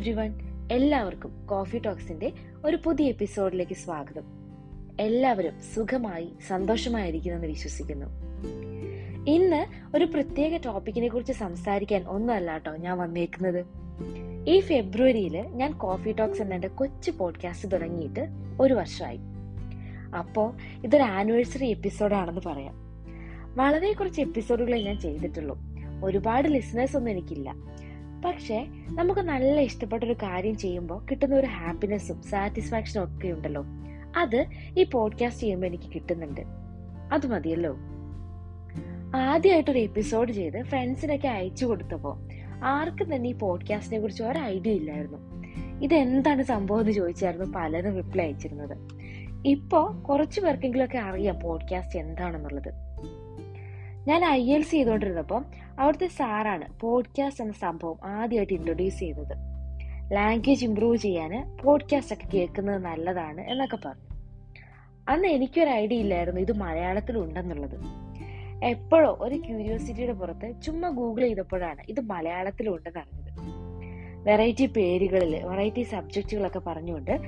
Every one എല്ലാവർക്കും coffee ടോക്സിന്റെ ഒരു പുതിയ എപ്പിസോഡിലേക്ക് സ്വാഗതം. എല്ലാവരും സുഖമായി സന്തോഷമായിരിക്കുന്നെന്ന് വിശ്വസിക്കുന്നു. ഇന്ന് ഒരു പ്രത്യേക ടോപ്പിക്കിനെ കുറിച്ച് സംസാരിക്കാൻ ഒന്നുമല്ല കേട്ടോ ഞാൻ വന്നേക്കുന്നത്. ഈ ഫെബ്രുവരിയിൽ ഞാൻ കോഫി ടോക്സ് എന്ന എന്റെ കൊച്ചു പോഡ്കാസ്റ്റ് തുടങ്ങിയിട്ട് ഒരു വർഷമായി. അപ്പോ ഇതൊരു ആനിവേഴ്സറി എപ്പിസോഡാണെന്ന് പറയാം. വളരെ കുറച്ച് എപ്പിസോഡുകളെ ഞാൻ ചെയ്തിട്ടുള്ളൂ. ഒരുപാട് ലിസണേഴ്സ് ഒന്നും എനിക്കില്ല. പക്ഷേ നമുക്ക് നല്ല ഇഷ്ടപ്പെട്ട ഒരു കാര്യം ചെയ്യുമ്പോൾ കിട്ടുന്ന ഒരു ഹാപ്പിനെസ്സും സാറ്റിസ്ഫാക്ഷനും ഒക്കെ ഉണ്ടല്ലോ. അത് ഈ പോഡ്കാസ്റ്റ് ചെയ്യുമ്പോൾ എനിക്ക് കിട്ടുന്നുണ്ട്. അത് മതിയല്ലോ. ആദ്യമായിട്ടൊരു എപ്പിസോഡ് ചെയ്ത് ഫ്രണ്ട്സിനൊക്കെ അയച്ചു കൊടുത്തപ്പോൾ ആർക്കും തന്നെ ഈ പോഡ്കാസ്റ്റിനെ കുറിച്ച് ഒരു ഐഡിയ ഇല്ലായിരുന്നു. ഇതെന്താണ് സംഭവം എന്ന് ചോദിച്ചായിരുന്നു പലരും റിപ്ലൈ അയച്ചിരുന്നത്. ഇപ്പോൾ കുറച്ചു പേർക്കെങ്കിലും ഒക്കെ അറിയാം പോഡ്കാസ്റ്റ് എന്താണെന്നുള്ളത്. ഞാൻ ഐ എൽ സി ചെയ്തുകൊണ്ടിരുന്നപ്പോൾ അവിടുത്തെ സാറാണ് പോഡ്കാസ്റ്റ് എന്ന സംഭവം ആദ്യമായിട്ട് ഇൻട്രൊഡ്യൂസ് ചെയ്തത്. ലാംഗ്വേജ് ഇമ്പ്രൂവ് ചെയ്യാൻ പോഡ്കാസ്റ്റ് ഒക്കെ കേൾക്കുന്നത് നല്ലതാണ് എന്നൊക്കെ പറഞ്ഞു. അന്ന് എനിക്കൊരു ഐഡിയ ഇല്ലായിരുന്നു ഇത് മലയാളത്തിൽ ഉണ്ടെന്നുള്ളത് എപ്പോഴോ ഒരു ക്യൂരിയോസിറ്റിയുടെ പുറത്ത് ചുമ്മാ ഗൂഗിൾ ചെയ്തപ്പോഴാണ് ഇത് മലയാളത്തിൽ ഉണ്ടെന്ന് അറിഞ്ഞത്. വെറൈറ്റി പേരുകളിൽ വെറൈറ്റി സബ്ജക്റ്റുകളൊക്കെ പറഞ്ഞുകൊണ്ട്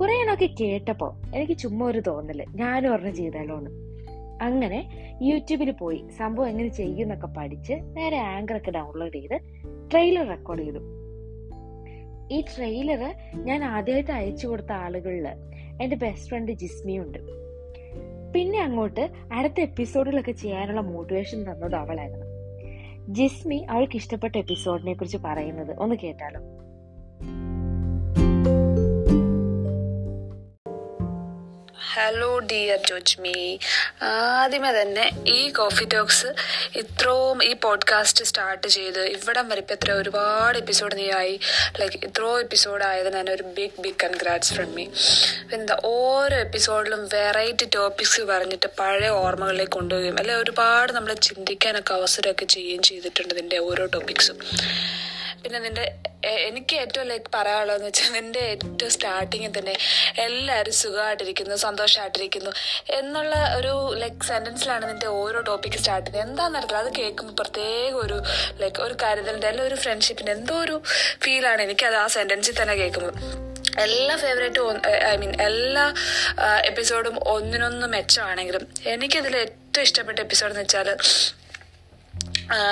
കുറെ കേട്ടപ്പോൾ എനിക്ക് ചുമ്മാ ഒരു തോന്നൽ ഞാനും ഒരെണ്ണം ചെയ്താലോ എന്ന് അങ്ങനെ യൂട്യൂബിൽ പോയി സംഭവം എങ്ങനെ ചെയ്യുന്നൊക്കെ പഠിച്ച് നേരെ ആങ്കർ ഒക്കെ ഡൗൺലോഡ് ചെയ്ത് ട്രെയിലർ റെക്കോർഡ് ചെയ്തു. ഈ ട്രെയിലർ ഞാൻ ആദ്യമായിട്ട് അയച്ചു കൊടുത്ത ആളുകളിൽ എന്റെ ബെസ്റ്റ് ഫ്രണ്ട് ജിസ്മിയുണ്ട് പിന്നെ അങ്ങോട്ട് അടുത്ത എപ്പിസോഡിലൊക്കെ ചെയ്യാനുള്ള മോട്ടിവേഷൻ തന്നത് അവളായിരുന്നു. ജിസ്മി അവൾക്ക് ഇഷ്ടപ്പെട്ട എപ്പിസോഡിനെ കുറിച്ച് പറയുന്നത് ഒന്ന് കേട്ടാലോ? ഹലോ ഡിയർ ജോജ്മി ആദ്യമേ തന്നെ ഈ കോഫി ടോക്സ് ഇത്രയും ഈ പോഡ്കാസ്റ്റ് സ്റ്റാർട്ട് ചെയ്ത് ഇവിടം വരെ ഇപ്പം എത്ര ഒരുപാട് എപ്പിസോഡ് നീ ആയി. ലൈക്ക് ഇത്രയോ എപ്പിസോഡ് ആയതിന് തന്നെ ഒരു big big congrats from me എന്താ ഓരോ എപ്പിസോഡിലും വെറൈറ്റി ടോപ്പിക്സ് പറഞ്ഞിട്ട് പഴയ ഓർമ്മകളിലേക്ക് കൊണ്ടുപോവുകയും അല്ലെ ഒരുപാട് നമ്മൾ ചിന്തിക്കാനൊക്കെ അവസരമൊക്കെ ചെയ്യുകയും ചെയ്തിട്ടുണ്ട് ഇതിന്റെ ഓരോ ടോപ്പിക്സും പിന്നെ നിന്റെ എനിക്ക് ഏറ്റവും ലൈക്ക് പറയാനുള്ളതെന്ന് വെച്ചാൽ എന്റെ ഏറ്റവും സ്റ്റാർട്ടിങ്ങിൽ തന്നെ എല്ലാവരും സുഖമായിട്ടിരിക്കുന്നു സന്തോഷമായിട്ടിരിക്കുന്നു എന്നുള്ള ഒരു ലൈക്ക് സെന്റൻസിലാണ് നിന്റെ ഓരോ ടോപ്പിക് സ്റ്റാർട്ട് ചെയ്യുന്നത്. എന്താണെന്ന് അറിയില്ല അത് കേൾക്കുമ്പോൾ പ്രത്യേക ഒരു ലൈക്ക് ഒരു കരുതലിന്റെ അല്ലെങ്കിൽ ഒരു ഫ്രണ്ട്ഷിപ്പിന്റെ എന്തോ ഒരു ഫീലാണ് എനിക്കത് ആ സെന്റൻസിൽ തന്നെ കേൾക്കുമ്പോൾ എല്ലാ ഫേവറേറ്റും ഐ മീൻ എല്ലാ എപ്പിസോഡും ഒന്നിനൊന്ന് മെച്ചമാണെങ്കിലും എനിക്കതിൽ ഏറ്റവും ഇഷ്ടപ്പെട്ട എപ്പിസോഡ് എന്ന് വെച്ചാൽ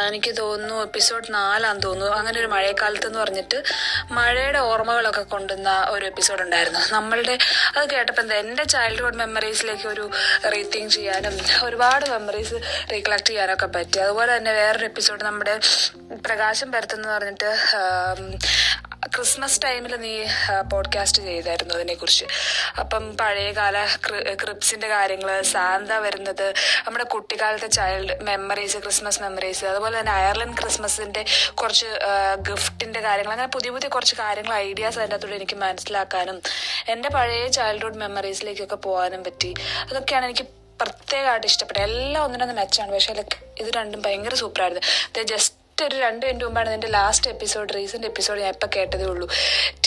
എനിക്ക് തോന്നുന്നു എപ്പിസോഡ് നാലാന്ന് തോന്നുന്നു. അങ്ങനെ ഒരു മഴക്കാലത്ത് എന്ന് പറഞ്ഞിട്ട് മഴയുടെ ഓർമ്മകളൊക്കെ കൊണ്ടുവന്ന ഒരു എപ്പിസോഡ് ഉണ്ടായിരുന്നു. നമ്മളുടെ അത് കേട്ടപ്പോൾ എന്താ എന്റെ ചൈൽഡ്ഹുഡ് മെമ്മറീസിലേക്ക് ഒരു റീത്തിങ് ചെയ്യാനും ഒരുപാട് മെമ്മറീസ് റീകളക്ട് ചെയ്യാനൊക്കെ പറ്റി. അതുപോലെ തന്നെ വേറൊരു എപ്പിസോഡ് നമ്മുടെ പ്രകാശം പരത്തുന്നു പറഞ്ഞിട്ട് ക്രിസ്മസ് ടൈമിൽ നീ പോഡ്കാസ്റ്റ് ചെയ്തായിരുന്നു അതിനെക്കുറിച്ച്. അപ്പം പഴയകാല ക്രിപ്സിന്റെ കാര്യങ്ങൾ സാന്ത വരുന്നത് നമ്മുടെ കുട്ടിക്കാലത്തെ ചൈൽഡ് മെമ്മറീസ് ക്രിസ്മസ് മെമ്മറീസ് അതുപോലെ തന്നെ അയർലൻഡ് ക്രിസ്മസിന്റെ കുറച്ച് ഗിഫ്റ്റിന്റെ കാര്യങ്ങൾ അങ്ങനെ പുതിയ പുതിയ കുറച്ച് കാര്യങ്ങൾ ഐഡിയാസ് അതിന്റെ അകത്തൂടെ എനിക്ക് മനസ്സിലാക്കാനും എന്റെ പഴയ ചൈൽഡ്ഹുഡ് മെമ്മറീസിലേക്കൊക്കെ പോകാനും പറ്റി. അതൊക്കെയാണ് എനിക്ക് പ്രത്യേകമായിട്ട് ഇഷ്ടപ്പെട്ടത്. എല്ലാം ഒന്നിനൊന്ന് മെച്ചാണ് പക്ഷേ ഇത് രണ്ടും ഭയങ്കര സൂപ്പറായിരുന്നു ജസ്റ്റ് ഒരു രണ്ട് മിനിറ്റ് മുമ്പാണ് എന്റെ ലാസ്റ്റ് എപ്പിസോഡ് റീസെന്റ് എപ്പിസോഡ് ഞാൻ ഇപ്പൊ കേട്ടതേ ഉള്ളൂ.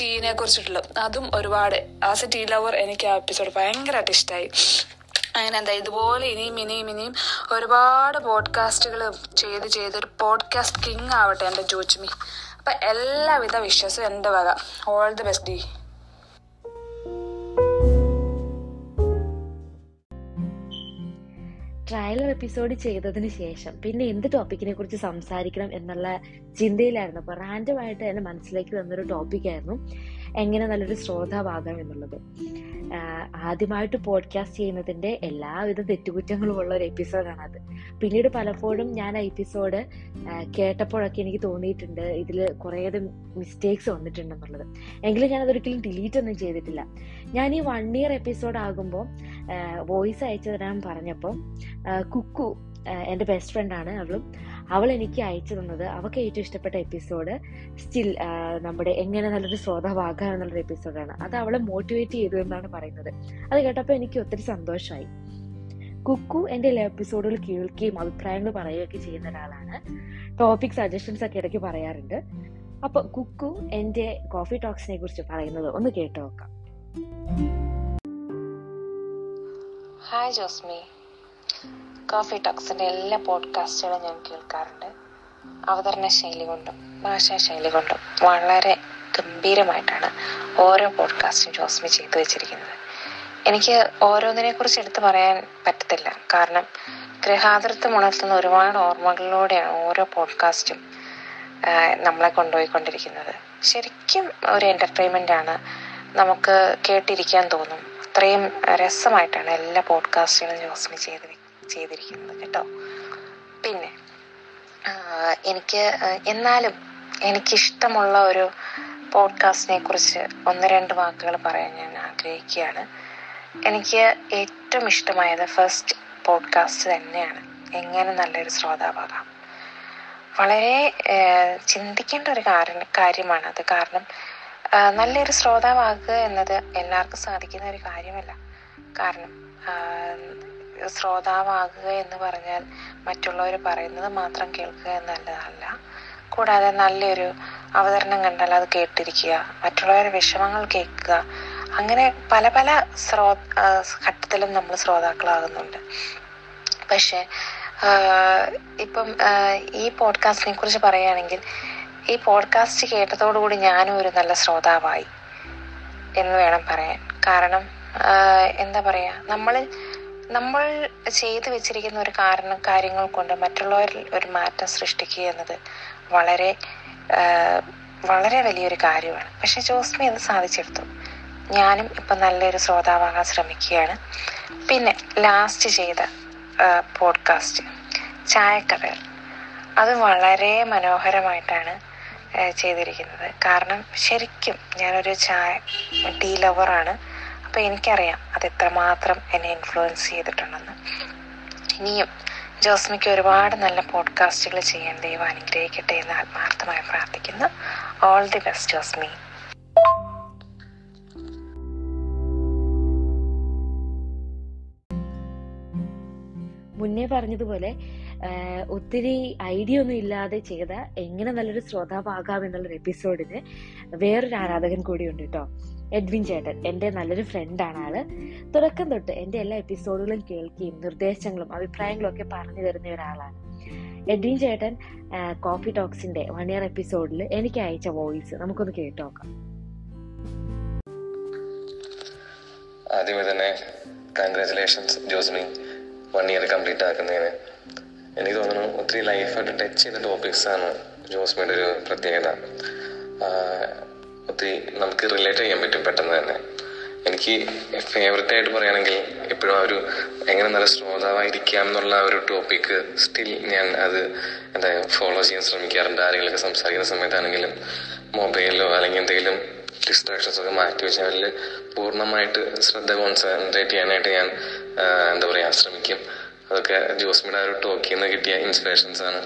ടീനെ കുറിച്ചിട്ടുള്ള അതും ഒരുപാട്. ആസ് എ ടീ ലവർ എനിക്ക് ആ എപ്പിസോഡ് ഭയങ്കരമായിട്ട് ഇഷ്ടമായി അങ്ങനെ എന്താ ഇതുപോലെ ഇനിയും ഇനിയും ഇനിയും ഒരുപാട് പോഡ്കാസ്റ്റുകൾ ചെയ്ത് ചെയ്ത് ഒരു പോഡ്കാസ്റ്റ് കിങ് ആവട്ടെ എന്റെ ജോച്മി അപ്പൊ എല്ലാവിധ വിശ്വാസവും എന്റെ വക. ഓൾ ദി ബെസ്റ്റ് ഡി. ട്രയലർ എപ്പിസോഡ് ചെയ്തതിന് ശേഷം പിന്നെ എന്ത് ടോപ്പിക്കിനെ കുറിച്ച് സംസാരിക്കണം എന്നുള്ള ചിന്തയിലായിരുന്നു. അപ്പോൾ റാൻഡമായിട്ട് എന്റെ മനസ്സിലേക്ക് വന്നൊരു ടോപ്പിക്കായിരുന്നു എങ്ങനെ നല്ലൊരു ശ്രോതാവാകാം എന്നുള്ളത്. ആദ്യമായിട്ട് പോഡ്കാസ്റ്റ് ചെയ്യുന്നതിന്റെ എല്ലാവിധ തെറ്റുകുറ്റങ്ങളും ഉള്ള ഒരു എപ്പിസോഡാണ് അത് പിന്നീട് പലപ്പോഴും ഞാൻ ആ എപ്പിസോഡ് കേട്ടപ്പോഴൊക്കെ എനിക്ക് തോന്നിയിട്ടുണ്ട് ഇതിൽ കുറേയധികം മിസ്റ്റേക്സ് വന്നിട്ടുണ്ടെന്നുള്ളത്. എങ്കിലും ഞാൻ അതൊരിക്കലും ഡിലീറ്റ് ഒന്നും ചെയ്തിട്ടില്ല. ഞാൻ ഈ വൺ ഇയർ എപ്പിസോഡ് ആകുമ്പോൾ വോയിസ് അയച്ചു തരാൻ പറഞ്ഞപ്പോൾ കുക്കു എന്റെ ബെസ്റ്റ് ഫ്രണ്ടാണ് അവളും അവൾ എനിക്ക് അയച്ചു തന്നത് അവൾക്ക് ഏറ്റവും ഇഷ്ടപ്പെട്ട എപ്പിസോഡ് സ്റ്റിൽ നമ്മുടെ എങ്ങനെ നല്ലൊരു ശ്രോതാവാകാം എന്നുള്ളൊരു എപ്പിസോഡാണ് അത് അവളെ മോട്ടിവേറ്റ് ചെയ്തു എന്നാണ് പറയുന്നത്. അത് കേട്ടപ്പോൾ എനിക്ക് ഒത്തിരി സന്തോഷമായി കുക്കു എന്റെ എല്ലാ എപ്പിസോഡുകൾ കേൾക്കുകയും അഭിപ്രായങ്ങൾ പറയുകയൊക്കെ ചെയ്യുന്ന ഒരാളാണ്. ടോപ്പിക് സജഷൻസ് ഒക്കെ ഇടയ്ക്ക് പറയാറുണ്ട്. അപ്പൊ കുക്കു എന്റെ കോഫി ടോക്സിനെ കുറിച്ച് പറയുന്നത് ഒന്ന് കേട്ടു നോക്കാം ഹായ് ജോസ്മി കോഫി ടോക്സിന്റെ എല്ലാ പോഡ്കാസ്റ്റുകളും ഞാൻ കേൾക്കാറുണ്ട്. അവതരണ ശൈലി കൊണ്ടും ഭാഷാ ശൈലി കൊണ്ടും വളരെ ഗംഭീരമായിട്ടാണ് ഓരോ പോഡ്കാസ്റ്റും ജോസ്മി ചെയ്തു വെച്ചിരിക്കുന്നത്. എനിക്ക് ഓരോന്നിനെ കുറിച്ച് എടുത്തു പറയാൻ പറ്റത്തില്ല. കാരണം ഗൃഹാതൃത്വം ഉണർത്തുന്ന ഒരുപാട് ഓർമ്മകളിലൂടെയാണ് ഓരോ പോഡ്കാസ്റ്റും നമ്മളെ കൊണ്ടുപോയിക്കൊണ്ടിരിക്കുന്നത്. ശരിക്കും ഒരു എന്റർടൈൻമെന്റ് ആണ് നമുക്ക് കേട്ടിരിക്കാൻ തോന്നും. അത്രയും രസമായിട്ടാണ് എല്ലാ പോഡ്കാസ്റ്റുകളും ജോസ്മി ചെയ്ത് ചെയ്തിരിക്കുന്നത് കേട്ടോ. പിന്നെ എനിക്ക് എന്നാലും എനിക്കിഷ്ടമുള്ള ഒരു പോഡ്കാസ്റ്റിനെ കുറിച്ച് ഒന്ന് രണ്ട് വാക്കുകൾ പറയാൻ ഞാൻ ആഗ്രഹിക്കുകയാണ്. എനിക്ക് ഏറ്റവും ഇഷ്ടമായത് ഫസ്റ്റ് പോഡ്കാസ്റ്റ് തന്നെയാണ്. എങ്ങനെ നല്ലൊരു ശ്രോതാവാകാം. വളരെ ചിന്തിക്കേണ്ട ഒരു കാര്യമാണ് അത്. കാരണം നല്ലൊരു ശ്രോതാവാകുക എന്നത് എല്ലാവർക്കും സാധിക്കുന്ന ഒരു കാര്യമല്ല. കാരണം ശ്രോതാവാകുക എന്ന് പറഞ്ഞാൽ മറ്റുള്ളവർ പറയുന്നത് മാത്രം കേൾക്കുക എന്നല്ലതല്ല. കൂടാതെ നല്ലൊരു അവതരണം കണ്ടാൽ അത് കേട്ടിരിക്കുക മറ്റുള്ളവരുടെ വിഷമങ്ങൾ കേൾക്കുക അങ്ങനെ പല പല ശ്രോ ഘട്ടത്തിലും നമ്മൾ ശ്രോതാക്കളാകുന്നുണ്ട്. പക്ഷെ ഇപ്പം ഈ പോഡ്കാസ്റ്റിനെ കുറിച്ച് പറയുകയാണെങ്കിൽ ഈ പോഡ്കാസ്റ്റ് കേട്ടതോടുകൂടി ഞാനും ഒരു നല്ല ശ്രോതാവായി എന്ന് വേണം പറയാൻ. കാരണം എന്താ പറയാ നമ്മൾ നമ്മൾ ചെയ്തു വെച്ചിരിക്കുന്ന ഒരു കാരണം കാര്യങ്ങൾ കൊണ്ട് മറ്റുള്ളവരിൽ ഒരു മാറ്റം സൃഷ്ടിക്കുക എന്നത് വളരെ വളരെ വലിയൊരു കാര്യമാണ്. പക്ഷെ ജോസ്മി അത് സാധിച്ചെടുത്തു. ഞാനും ഇപ്പം നല്ലൊരു ശ്രോതാവാകാൻ ശ്രമിക്കുകയാണ്. പിന്നെ ലാസ്റ്റ് ചെയ്ത പോഡ്കാസ്റ്റ് ചായക്കഥകൾ അത് വളരെ മനോഹരമായിട്ടാണ് ചെയ്തിരിക്കുന്നത്. കാരണം ശരിക്കും ഞാനൊരു ചായ ടീ ലവറാണ്. അപ്പോൾ എനിക്കറിയാം അത് എത്രമാത്രം എന്നെ ഇൻഫ്ലുവൻസ് ചെയ്തിട്ടുണ്ടെന്ന്. ഇനിയും ജോസ്മിക്ക് ഒരുപാട് നല്ല പോഡ്കാസ്റ്റുകൾ ചെയ്യാൻ ദൈവം അനുഗ്രഹിക്കട്ടെ എന്ന് ആത്മാർത്ഥമായി പ്രാർത്ഥിക്കുന്നു. All the best Josmi. മുന്നേ പറഞ്ഞതുപോലെ ഒത്തിരി ഐഡിയ ഒന്നും ഇല്ലാതെ ചെയ്ത എങ്ങനെ നല്ലൊരു ശ്രോതാവാകാം എന്നുള്ളൊരു എപ്പിസോഡിന് വേറൊരു ആരാധകൻ കൂടിയുണ്ട് കേട്ടോ എഡ്വിൻ ചേട്ടൻ എന്റെ നല്ലൊരു ഫ്രണ്ടാണ് ആൾ. തുടക്കം തൊട്ട് എന്റെ എല്ലാ എപ്പിസോഡുകളും കേൾക്കുകയും നിർദ്ദേശങ്ങളും അഭിപ്രായങ്ങളും ഒക്കെ പറഞ്ഞു തരുന്ന ഒരാളാണ്. എഡ്വിൻ ചേട്ടൻ കോഫി ടോക്സിന്റെ വൺ ഇയർ എപ്പിസോഡിൽ എനിക്ക് അയച്ച വോയിസ് നമുക്കൊന്ന് കേട്ടോക്കാം ആദ്യമേ തന്നെ congratulations Josmi one year complete ആക്കുന്നതിന് എനിക്ക് തോന്നുന്നു ഒത്തിരി ലൈഫായിട്ട് ടച്ച് ചെയ്ത ടോപ്പിക്സ് ആണ് ജോസ്മിയുടെ ഒരു പ്രത്യേകത. ഒത്തിരി നമുക്ക് റിലേറ്റ് ചെയ്യാൻ പറ്റും പെട്ടെന്ന് തന്നെ. എനിക്ക് ഫേവററ്റ് ആയിട്ട് പറയുകയാണെങ്കിൽ എപ്പോഴും ആ ഒരു എങ്ങനെ നല്ല ശ്രോതാവായിരിക്കാം എന്നുള്ള ഒരു ടോപ്പിക്ക് സ്റ്റിൽ ഞാൻ അത് എന്താ ഫോളോ ചെയ്യാൻ ശ്രമിക്കാറുണ്ട്. ആരെങ്കിലുമൊക്കെ സംസാരിക്കുന്ന സമയത്താണെങ്കിലും മൊബൈലിലോ അല്ലെങ്കിൽ എന്തെങ്കിലും ഡിസ്ട്രാക്ഷൻസ് ഒക്കെ മാറ്റി വെച്ച് അതിൽ പൂർണമായിട്ട് ശ്രദ്ധ കോൺസെൻട്രേറ്റ് ചെയ്യാനായിട്ട് ഞാൻ എന്താ പറയുക ശ്രമിക്കും. അതൊക്കെ ജോസ്മിയുടെ ഒരു ടോക്കിൽ നിന്ന് കിട്ടിയ ഇൻസ്പിറേഷൻസ് ആണ്.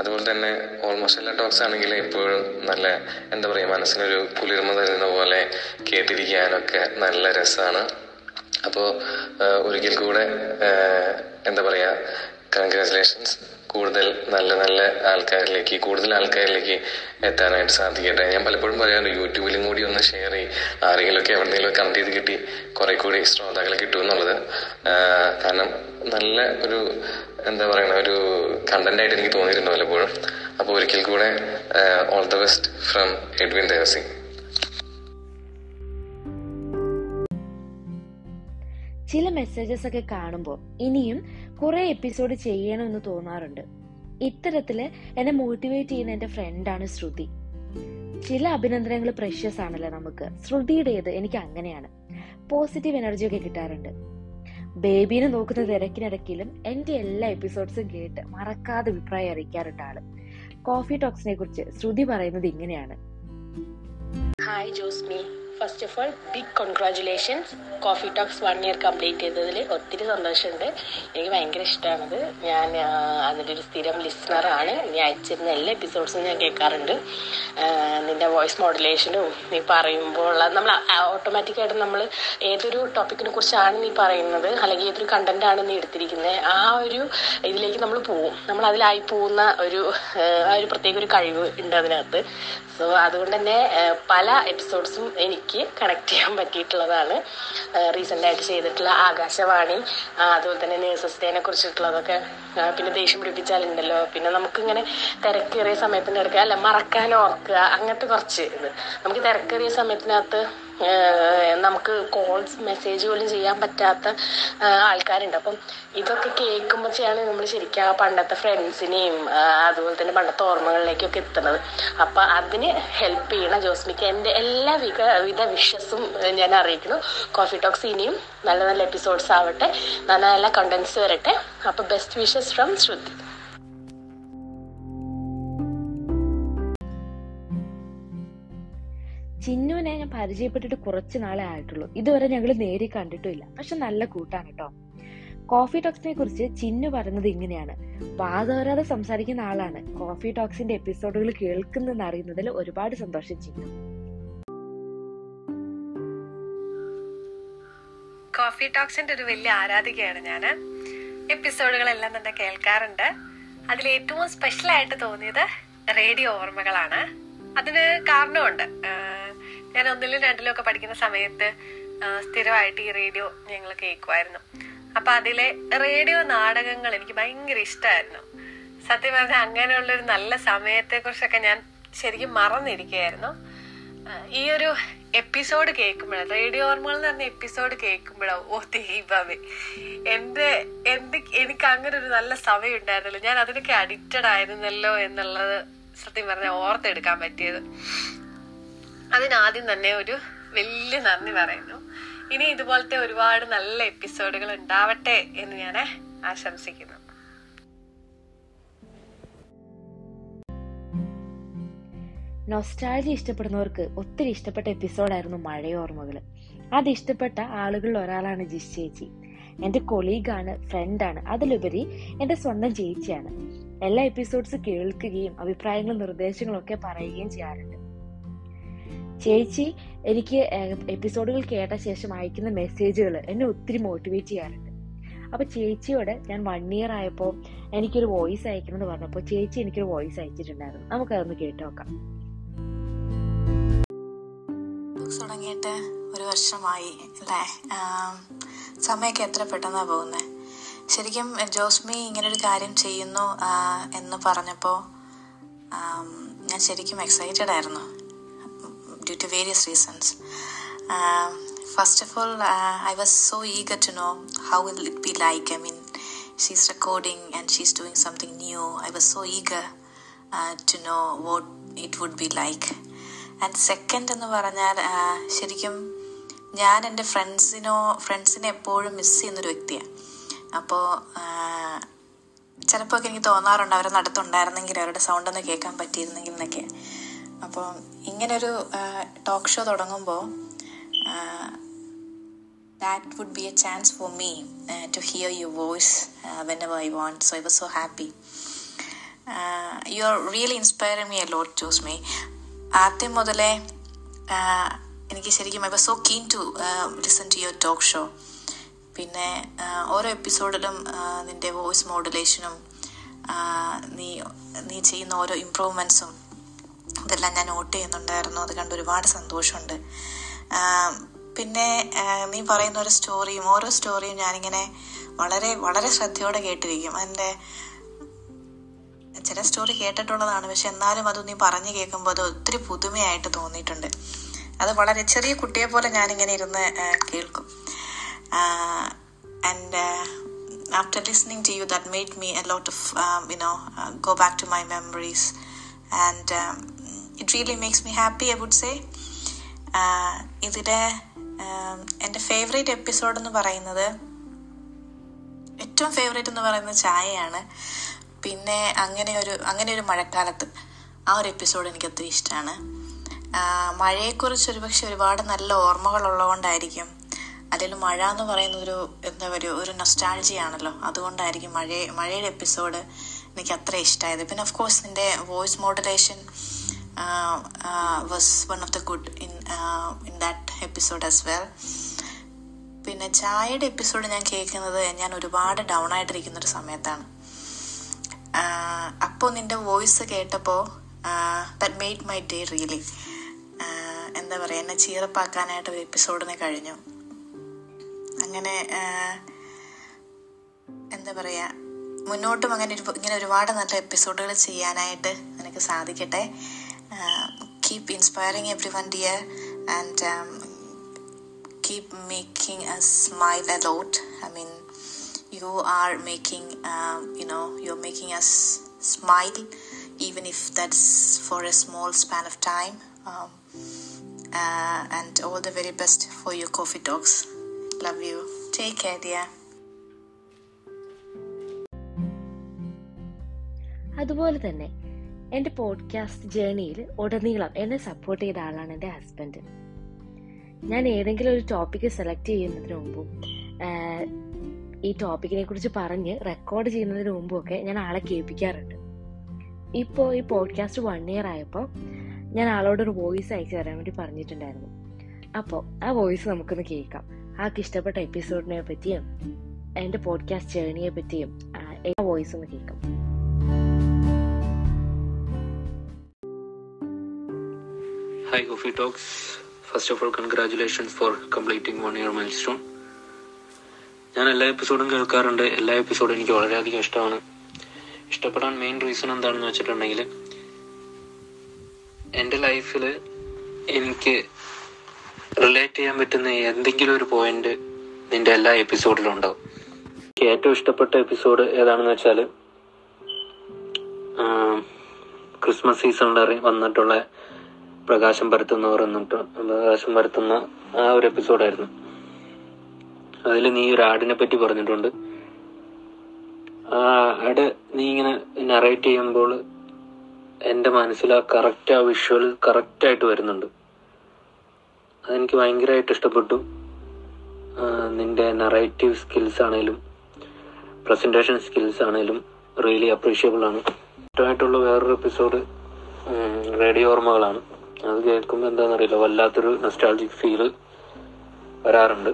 അതുപോലെ തന്നെ ഓൾമോസ്റ്റ് എല്ലാ ടോക്സ് ആണെങ്കിലും എപ്പോഴും നല്ല എന്താ പറയുക മനസ്സിനൊരു കുളിർമ തരുന്ന പോലെ കേട്ടിരിക്കാനൊക്കെ നല്ല രസമാണ് അപ്പോൾ ഒരിക്കൽ കൂടെ എന്താ പറയുക കൺഗ്രാറ്റുലേഷൻസ് കൂടുതൽ നല്ല നല്ല ആൾക്കാരിലേക്ക് കൂടുതൽ ആൾക്കാരിലേക്ക് എത്താനായിട്ട് സാധിക്കട്ടെ. ഞാൻ പലപ്പോഴും പറയാറുണ്ട് യൂട്യൂബിലും കൂടി ഒന്ന് ഷെയർ ചെയ്യും. ആരെങ്കിലുമൊക്കെ എവിടെയെങ്കിലും കണക്ട് ചെയ്ത് കിട്ടി കുറെ കൂടി ശ്രോതാക്കളെ കിട്ടുമെന്നുള്ളത് കാരണം നല്ല ഒരു എന്താ പറയണ ഒരു കണ്ടന്റ് ആയിട്ട് എനിക്ക് തോന്നിയിട്ടുണ്ട് പലപ്പോഴും. അപ്പോൾ ഒരിക്കൽ കൂടെ all the best from Edwin Devasing ചില മെസ്സേജസ് ഒക്കെ കാണുമ്പോൾ ഇനിയും കുറെ എപ്പിസോഡ് ചെയ്യണമെന്ന് തോന്നാറുണ്ട്. ഇത്തരത്തിൽ എന്നെ മോട്ടിവേറ്റ് ചെയ്യുന്ന എന്റെ ഫ്രണ്ടാണ് ശ്രുതി. ചില അഭിനന്ദനങ്ങൾ പ്രഷ്യസ് ആണല്ലോ നമുക്ക്. ശ്രുതിയുടേത് എനിക്ക് അങ്ങനെയാണ്. പോസിറ്റീവ് എനർജി ഒക്കെ കിട്ടാറുണ്ട്. ബേബീനെ നോക്കുന്ന തിരക്കിനിടയ്ക്കിലും എന്റെ എല്ലാ എപ്പിസോഡ്സും കേട്ട് മറക്കാതെ അഭിപ്രായം അറിയിക്കാറുണ്ട് ആൾ. കോഫി ടോക്സിനെ കുറിച്ച് ശ്രുതി പറയുന്നത് ഇങ്ങനെയാണ്. Hi Josmi first of all big congratulations coffee talks one year complete ചെയ്തതിൽ ഒത്തിരി സന്തോഷമുണ്ട്. എനിക്ക് ഭയങ്കര ഇഷ്ടമാണത്. ഞാൻ അതിന്റെ ഒരു സ്ഥിരം ലിസണറാണ് നീ അയച്ചിരുന്ന എല്ലാ എപ്പിസോഡ്സും ഞാൻ കേൾക്കാറുണ്ട്. നിന്റെ വോയിസ് മോഡുലേഷനും നീ പറയുമ്പോൾ നമ്മൾ ഓട്ടോമാറ്റിക്കായിട്ട് നമ്മൾ ഏതൊരു ടോപ്പിക്കിനെ കുറിച്ചാണ് നീ പറയുന്നത് അല്ലെങ്കിൽ ഏതൊരു കണ്ടന്റാണ് നീ എടുത്തിരിക്കുന്നത് ആ ഒരു ഇതിലേക്ക് നമ്മൾ പോവും. നമ്മൾ അതിലായി പോകുന്ന ഒരു ആ ഒരു പ്രത്യേക ഒരു കഴിവ് ഉണ്ട് അതിനകത്ത്. സോ അതുകൊണ്ട് തന്നെ പല എപ്പിസോഡ്സും എനിക്ക് കണക്ട് ചെയ്യാൻ പറ്റിയിട്ടുള്ളതാണ്. റീസെന്റ് ആയിട്ട് ചെയ്തിട്ടുള്ള ആകാശവാണി അതുപോലെ തന്നെ നേഴ്സസ് ഡേനെ കുറിച്ചിട്ടുള്ളതൊക്കെ പിന്നെ ദേഷ്യം പിടിപ്പിച്ചാലുണ്ടല്ലോ. പിന്നെ നമുക്കിങ്ങനെ തിരക്കേറിയ സമയത്തിന്റെ ഇടയ്ക്ക് അല്ല മറക്കാൻ ഓർക്കുക അങ്ങനത്തെ കുറച്ച് ഇത്. നമുക്ക് തിരക്കേറിയ സമയത്തിനകത്ത് നമുക്ക് കോൾസ് മെസ്സേജ് പോലും ചെയ്യാൻ പറ്റാത്ത ആൾക്കാരുണ്ട്. അപ്പം ഇതൊക്കെ കേൾക്കുമ്പോഴാണ് നമ്മൾ ശരിക്കും ആ പണ്ടത്തെ ഫ്രണ്ട്സിനെയും അതുപോലെ തന്നെ പണ്ടത്തെ ഓർമ്മകളിലേക്കൊക്കെ എത്തുന്നത്. അപ്പം അതിന് ഹെൽപ്പ് ചെയ്യണം ജോസ്മിക്ക്. എന്റെ എല്ലാ വിധ വിധ വിഷസും ഞാൻ അറിയിക്കുന്നു. കോഫി ടോക്സ് ഇനിയും നല്ല നല്ല എപ്പിസോഡ്സ് ആവട്ടെ. നല്ല നല്ല കണ്ടന്റ്സ് വരട്ടെ. അപ്പം ബെസ്റ്റ് വിഷസ് ഫ്രം ശ്രുതി. ചിന്നുവിനെ ഞാൻ പരിചയപ്പെട്ടിട്ട് കുറച്ച് നാളെ ആയിട്ടുള്ളൂ. ഇതുവരെ ഞങ്ങൾ നേരി കണ്ടിട്ടുമില്ല. പക്ഷെ നല്ല കൂട്ടാണ് കേട്ടോ കോഫി ടോക്സിനെ കുറിച്ച് ചിന്നു പറയുന്നത് ഇങ്ങനെയാണ്. വാതവരാതെ സംസാരിക്കുന്ന ആളാണ്. കോഫി ടോക്സിന്റെ എപ്പിസോഡുകൾ കേൾക്കുന്നെന്ന് അറിയുന്നതിൽ ഒരുപാട് സന്തോഷം ചിന്നു. കോഫി ടോക്സിന്റെ ഒരു വലിയ ആരാധികയാണ് ഞാൻ എപ്പിസോഡുകളെല്ലാം തന്നെ കേൾക്കാറുണ്ട്. അതിൽ ഏറ്റവും സ്പെഷ്യൽ ആയിട്ട് തോന്നിയത് റേഡിയോ ഓർമ്മകളാണ്. അതിന് കാരണമുണ്ട്. ഞാൻ ഒന്നിലും രണ്ടിലും ഒക്കെ പഠിക്കുന്ന സമയത്ത് സ്ഥിരമായിട്ട് ഈ റേഡിയോ ഞങ്ങൾ കേൾക്കുമായിരുന്നു. അപ്പൊ അതിലെ റേഡിയോ നാടകങ്ങൾ എനിക്ക് ഭയങ്കര ഇഷ്ടമായിരുന്നു സത്യം പറഞ്ഞാൽ അങ്ങനെയുള്ളൊരു നല്ല സമയത്തെ കുറിച്ചൊക്കെ ഞാൻ ശരിക്കും മറന്നിരിക്കുകയായിരുന്നു. ഈ ഒരു എപ്പിസോഡ് കേൾക്കുമ്പോഴാണ് റേഡിയോ ഓർമ്മകൾ എന്ന് പറഞ്ഞ എപ്പിസോഡ് കേൾക്കുമ്പോഴോ ഓ ദൈവമേ എന്റെ എന്ത് എനിക്ക് അങ്ങനെ ഒരു നല്ല സമയം ഉണ്ടായിരുന്നല്ലോ. ഞാൻ അതിനൊക്കെ അഡിക്റ്റഡ് ആയിരുന്നല്ലോ എന്നുള്ളത് സത്യം പറഞ്ഞാൽ ഓർത്തെടുക്കാൻ പറ്റിയത്. അതിനാദ്യം തന്നെ ഒരു വലിയ നന്ദി പറയുന്നു. ഇനി ഇതുപോലത്തെ ഒരുപാട് നല്ല എപ്പിസോഡുകൾ ഉണ്ടാവട്ടെ എന്ന് ഞാൻ ആശംസിക്കുന്നു. നൊസ്റ്റാൾജി ഇഷ്ടപ്പെടുന്നവർക്ക് ഒത്തിരി ഇഷ്ടപ്പെട്ട എപ്പിസോഡായിരുന്നു മഴയോർമ്മകൾ അത് ഇഷ്ടപ്പെട്ട ആളുകളിൽ ഒരാളാണ് ജിസ് ചേച്ചി. എന്റെ കൊളീഗാണ് ഫ്രണ്ടാണ്. അതിലുപരി എന്റെ സ്വന്തം ചേച്ചിയാണ്. എല്ലാ എപ്പിസോഡ്സ് കേൾക്കുകയും അഭിപ്രായങ്ങളും നിർദ്ദേശങ്ങളും ഒക്കെ പറയുകയും ചെയ്യാറുണ്ട്. ചേച്ചി എനിക്ക് എപ്പിസോഡുകൾ കേട്ട ശേഷം അയക്കുന്ന മെസ്സേജുകൾ എന്നെ ഒത്തിരി മോട്ടിവേറ്റ് ചെയ്യാറുണ്ട്. അപ്പൊ ചേച്ചിയോട് ഞാൻ വൺ ഇയർ ആയപ്പോൾ എനിക്കൊരു വോയിസ് അയക്കണം എന്ന് പറഞ്ഞപ്പോൾ ചേച്ചി എനിക്കൊരു വോയിസ് അയച്ചിട്ടുണ്ടായിരുന്നു. നമുക്കതൊന്ന് കേട്ടു നോക്കാം. തുടങ്ങിയിട്ട് ഒരു വർഷമായി അല്ലേ? സമയൊക്കെ എത്ര പെട്ടെന്നാണ് പോകുന്നത് ശരിക്കും ജോസ്മി ഇങ്ങനൊരു കാര്യം ചെയ്യുന്നു എന്ന് പറഞ്ഞപ്പോൾ ഞാൻ ശരിക്കും എക്സൈറ്റഡ് ആയിരുന്നു. Due to various reasons first of all I was so eager to know how will it be like I mean she's recording and she's doing something new I was so eager to know what it would be like and second എന്ന് പറഞ്ഞാൽ ആ, ശരിക്കും ഞാൻ എന്റെ ഫ്രണ്ട്സിനോ ഫ്രണ്ട്സിനെ എപ്പോഴും miss ചെയ്യുന്നൊരു വ്യക്തിയാണ്. അപ്പോൾ ചിലപ്പോൾ ഒക്കെ എനിക്ക് തോന്നാറുണ്ട് അവരെ നടത്തുണ്ടായിരുന്നെങ്കിൽ അവരുടെ സൗണ്ട് ഒന്ന് കേൾക്കാൻ പറ്റിയിരുന്നെങ്കിൽ എന്നൊക്കെ. അപ്പോൾ ഇങ്ങനൊരു ടോക്ക് ഷോ തുടങ്ങുമ്പോൾ that would be a chance for me uh, to hear your voice uh, whenever I want. So I was so happy. Uh, you're really inspiring me a lot, Josme. ആദ്യം മുതലേ uh, എനിക്ക് ശരിക്കും I was so keen to listen to your talk show പിന്നെ uh, ഓരോ എപ്പിസോഡിലും നിന്റെ voice മോഡുലേഷനും നീ നീ ചെയ്യുന്ന ഓരോ ഇമ്പ്രൂവ്മെന്റ്സും ഇതെല്ലാം ഞാൻ നോട്ട് ചെയ്യുന്നുണ്ടായിരുന്നു. അത് കണ്ട് ഒരുപാട് സന്തോഷമുണ്ട്. പിന്നെ നീ പറയുന്ന ഒരു സ്റ്റോറിയും ഓരോ സ്റ്റോറിയും ഞാനിങ്ങനെ വളരെ വളരെ ശ്രദ്ധയോടെ കേട്ടിരിക്കും. അതിന്റെ ചില സ്റ്റോറി കേട്ടിട്ടുള്ളതാണ്. പക്ഷെ എന്നാലും അത് നീ പറഞ്ഞു കേൾക്കുമ്പോൾ അത് ഒത്തിരി പുതുമയായിട്ട് തോന്നിയിട്ടുണ്ട്. അത് വളരെ ചെറിയ കുട്ടിയെ പോലെ ഞാനിങ്ങനെ ഇരുന്ന് കേൾക്കും. And after listening to you that made me a lot of you know go back to my memories and it really makes me happy I would say ഇതിലെ എന്റെ ഫേവറേറ്റ് എപ്പിസോഡ് എന്ന് പറയുന്നത് ഏറ്റവും ഫേവറേറ്റ് എന്ന് പറയുന്നത് ചായയാണ്. പിന്നെ അങ്ങനെ ഒരു അങ്ങനെ ഒരു മഴക്കാലത്ത് ആ ഒരു എപ്പിസോഡ് എനിക്ക് ഒത്തിരി ഇഷ്ടമാണ് മഴയെക്കുറിച്ച് ഒരുപക്ഷെ ഒരുപാട് നല്ല ഓർമ്മകൾ ഉള്ളതുകൊണ്ടായിരിക്കും. അല്ലെങ്കിൽ മഴ എന്ന് പറയുന്ന ഒരു എന്താ പറയുക ഒരു നൊസ്റ്റാൾജി ആണല്ലോ. അതുകൊണ്ടായിരിക്കും മഴ മഴയുടെ എപ്പിസോഡ് എനിക്ക് അത്ര ഇഷ്ടമായത് പിന്നെ ഓഫ് കോഴ്സ് നിന്റെ voice modulation was one of the good in in that episode as well പിന്നെ ചായയുടെ എപ്പിസോഡ് ഞാൻ കേൾക്കുന്നത് ഞാൻ ഒരുപാട് ഡൗൺ ആയിട്ടിരിക്കുന്ന ഒരു സമയത്താണ്. അപ്പോൾ നിന്റെ വോയിസ് കേട്ടപ്പോൾ that made my day really എന്താ പറയുക എന്നെ ചീറപ്പാക്കാനായിട്ട് ഒരു എപ്പിസോഡിന് കഴിഞ്ഞു. അങ്ങനെ ആഹ്, എന്താ പറയുക മുന്നോട്ടും അങ്ങനെ ഇങ്ങനെ ഒരുപാട് നല്ല എപ്പിസോഡുകൾ ചെയ്യാനായിട്ട് നിനക്ക് സാധിക്കട്ടെ. Keep inspiring every one dear and keep making us smile a lot. I mean, you are making, um, you know, you're making us smile, even if that's for a small span of time. Um, uh, and all the very best for your coffee talks. Love you. Take care, dear. അതുപോലെ തന്നെ എന്റെ podcast ജേണിയിൽ ഉടനീളം എന്നെ support ചെയ്ത ആളാണ് എന്റെ husband ഞാൻ ഏതെങ്കിലും ഒരു ടോപ്പിക് സെലക്ട് ചെയ്യുന്നതിന് മുമ്പും ഈ ടോപ്പിക്കിനെ കുറിച്ച് പറഞ്ഞ് റെക്കോർഡ് ചെയ്യുന്നതിന് മുമ്പും ഒക്കെ ഞാൻ ആളെ കേൾപ്പിക്കാറുണ്ട്. ഇപ്പോൾ ഈ പോഡ്കാസ്റ്റ് വൺ ഇയർ ആയപ്പോൾ ഞാൻ ആളോട് ഒരു വോയിസ് അയച്ചു തരാൻ വേണ്ടി പറഞ്ഞിട്ടുണ്ടായിരുന്നു. അപ്പോൾ ആ വോയിസ് നമുക്കൊന്ന് കേൾക്കാം. ആൾക്ക് ഇഷ്ടപ്പെട്ട എപ്പിസോഡിനെ പറ്റിയും എന്റെ പോഡ്കാസ്റ്റ് ജേണിയെ പറ്റിയും ആ, വോയിസ് ഒന്ന് കേൾക്കാം. Hi, talks Talks. First of all, congratulations for completing one year milestone. ഞാൻ എല്ലാ എപ്പിസോഡും കേൾക്കാറുണ്ട് എല്ലാ എപ്പിസോഡും എനിക്ക് വളരെയധികം ഇഷ്ടമാണ് ഇഷ്ടപ്പെടാൻ മെയിൻ റീസൺ എന്താണെന്ന് വെച്ചിട്ടുണ്ടെങ്കിൽ എന്റെ ലൈഫിൽ എനിക്ക് റിലേറ്റ് ചെയ്യാൻ പറ്റുന്ന എന്തെങ്കിലും ഒരു പോയിന്റ് നിന്റെ എല്ലാ എപ്പിസോഡിലും ഉണ്ടാവും എനിക്ക് ഏറ്റവും ഇഷ്ടപ്പെട്ട എപ്പിസോഡ് ഏതാണെന്ന് വെച്ചാൽ ക്രിസ്മസ് സീസണിൽ വന്നിട്ടുള്ള പ്രകാശം പരത്തുന്നവർ എന്നിട്ട് പ്രകാശം പരത്തുന്ന ആ ഒരു എപ്പിസോഡായിരുന്നു അതിൽ നീ ഒരു ആടിനെ പറ്റി പറഞ്ഞിട്ടുണ്ട്. ആ ആട് നീ ഇങ്ങനെ നറേറ്റ് ചെയ്യുമ്പോൾ എന്റെ മനസ്സിൽ ആ കറക്റ്റ് ആ വിഷ്വൽ കറക്റ്റായിട്ട് വരുന്നുണ്ട്. അതെനിക്ക് ഭയങ്കരമായിട്ട് ഇഷ്ടപ്പെട്ടു. നിന്റെ നറേറ്റീവ് സ്കിൽസ് ആണേലും പ്രസന്റേഷൻ സ്കിൽസ് ആണേലും റിയലി അപ്രീഷിയബിൾ ആണ്. ഇഷ്ടമായിട്ടുള്ള വേറൊരു എപ്പിസോഡ് റേഡിയോ ഓർമ്മകളാണ്. അത് കേൾക്കുമ്പോൾ എന്താണെന്നറിയില്ല. വല്ലാത്തൊരു നൊസ്റ്റാൾജിക് ഫീൽ വരാറുണ്ട്.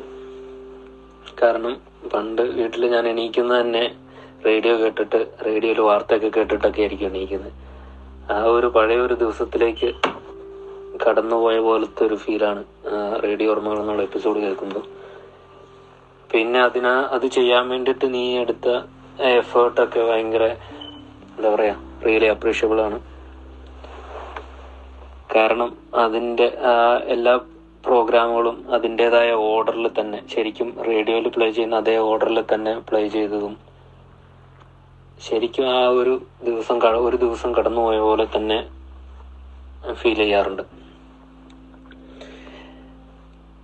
കാരണം പണ്ട് വീട്ടിൽ ഞാൻ എണീക്കുന്ന തന്നെ റേഡിയോ കേട്ടിട്ട് റേഡിയോയിൽ വാർത്തയൊക്കെ കേട്ടിട്ടൊക്കെ ആയിരിക്കും എണീക്കുന്നത്. ആ ഒരു പഴയ ഒരു ദിവസത്തിലേക്ക് കടന്നുപോയ പോലത്തെ ഒരു ഫീലാണ് റേഡിയോ ഓർമ്മകൾ എന്നുള്ള എപ്പിസോഡ് കേൾക്കുമ്പോൾ പിന്നെ അതിനാ അത് ചെയ്യാൻ വേണ്ടിയിട്ട് നീ എടുത്ത എഫേർട്ടൊക്കെ ഭയങ്കര എന്താ പറയാ റിയലി അപ്രീഷ്യബിൾ ആണ്. കാരണം അതിന്റെ ആ എല്ലാ പ്രോഗ്രാമുകളും അതിന്റെതായ ഓർഡറിൽ തന്നെ ശരിക്കും റേഡിയോയിൽ പ്ലേ ചെയ്യുന്ന അതേ ഓർഡറിൽ തന്നെ പ്ലേ ചെയ്തതും ശരിക്കും ആ ഒരു ദിവസം ഒരു ദിവസം കടന്നുപോയ പോലെ തന്നെ ഫീൽ ചെയ്യാറുണ്ട്.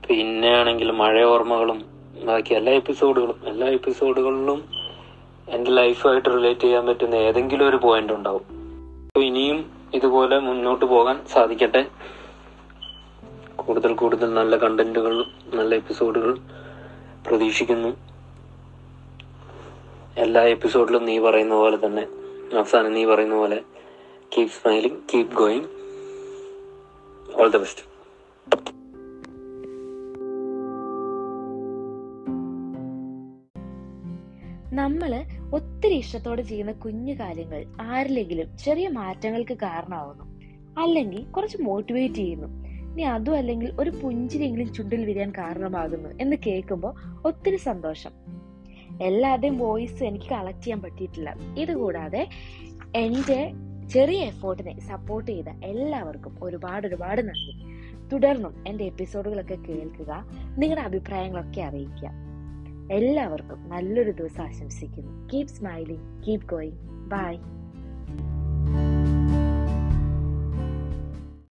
പിന്നെ ആണെങ്കിൽ മഴ ഓർമ്മകളും ബാക്കി എല്ലാ എപ്പിസോഡുകളും എല്ലാ എപ്പിസോഡുകളിലും എന്റെ ലൈഫായിട്ട് റിലേറ്റ് ചെയ്യാൻ പറ്റുന്ന ഏതെങ്കിലും ഒരു പോയിന്റ് ഉണ്ടാവും. അപ്പോൾ ഇനിയും ഇതുപോലെ മുന്നോട്ട് പോകാൻ സാധിക്കട്ടെ. കൂടുതൽ കൂടുതൽ നല്ല കണ്ടന്റുകൾ നല്ല എപ്പിസോഡുകൾ പ്രതീക്ഷിക്കുന്നു. എല്ലാ എപ്പിസോഡിലും നീ പറയുന്ന പോലെ തന്നെ അവസാനം നീ പറയുന്ന പോലെ keep smiling keep going all the best നമ്മൾ ഒത്തിരി ഇഷ്ടത്തോടെ ചെയ്യുന്ന കുഞ്ഞു കാര്യങ്ങൾ ആരിലെങ്കിലും ചെറിയ മാറ്റങ്ങൾക്ക് കാരണമാവുന്നു. അല്ലെങ്കിൽ കുറച്ച് മോട്ടിവേറ്റ് ചെയ്യുന്നു. ഇനി അതും അല്ലെങ്കിൽ ഒരു പുഞ്ചിരിയെങ്കിലും ചുണ്ടിൽ വിരിയാൻ കാരണമാകുന്നു എന്ന് കേൾക്കുമ്പോൾ ഒത്തിരി സന്തോഷം. എല്ലാവരുടെയും വോയിസ് എനിക്ക് കളക്ട് ചെയ്യാൻ പറ്റിയിട്ടില്ല. ഇതുകൂടാതെ എന്റെ ചെറിയ എഫേർട്ടിനെ സപ്പോർട്ട് ചെയ്ത എല്ലാവർക്കും ഒരുപാട് ഒരുപാട് നന്ദി. തുടർന്നും എന്റെ എപ്പിസോഡുകളൊക്കെ കേൾക്കുക നിങ്ങളുടെ അഭിപ്രായങ്ങളൊക്കെ അറിയിക്കുക. എല്ലാവർക്കും നല്ലൊരു ദിവസം ആശംസിക്കുന്നു. Keep smiling keep going bye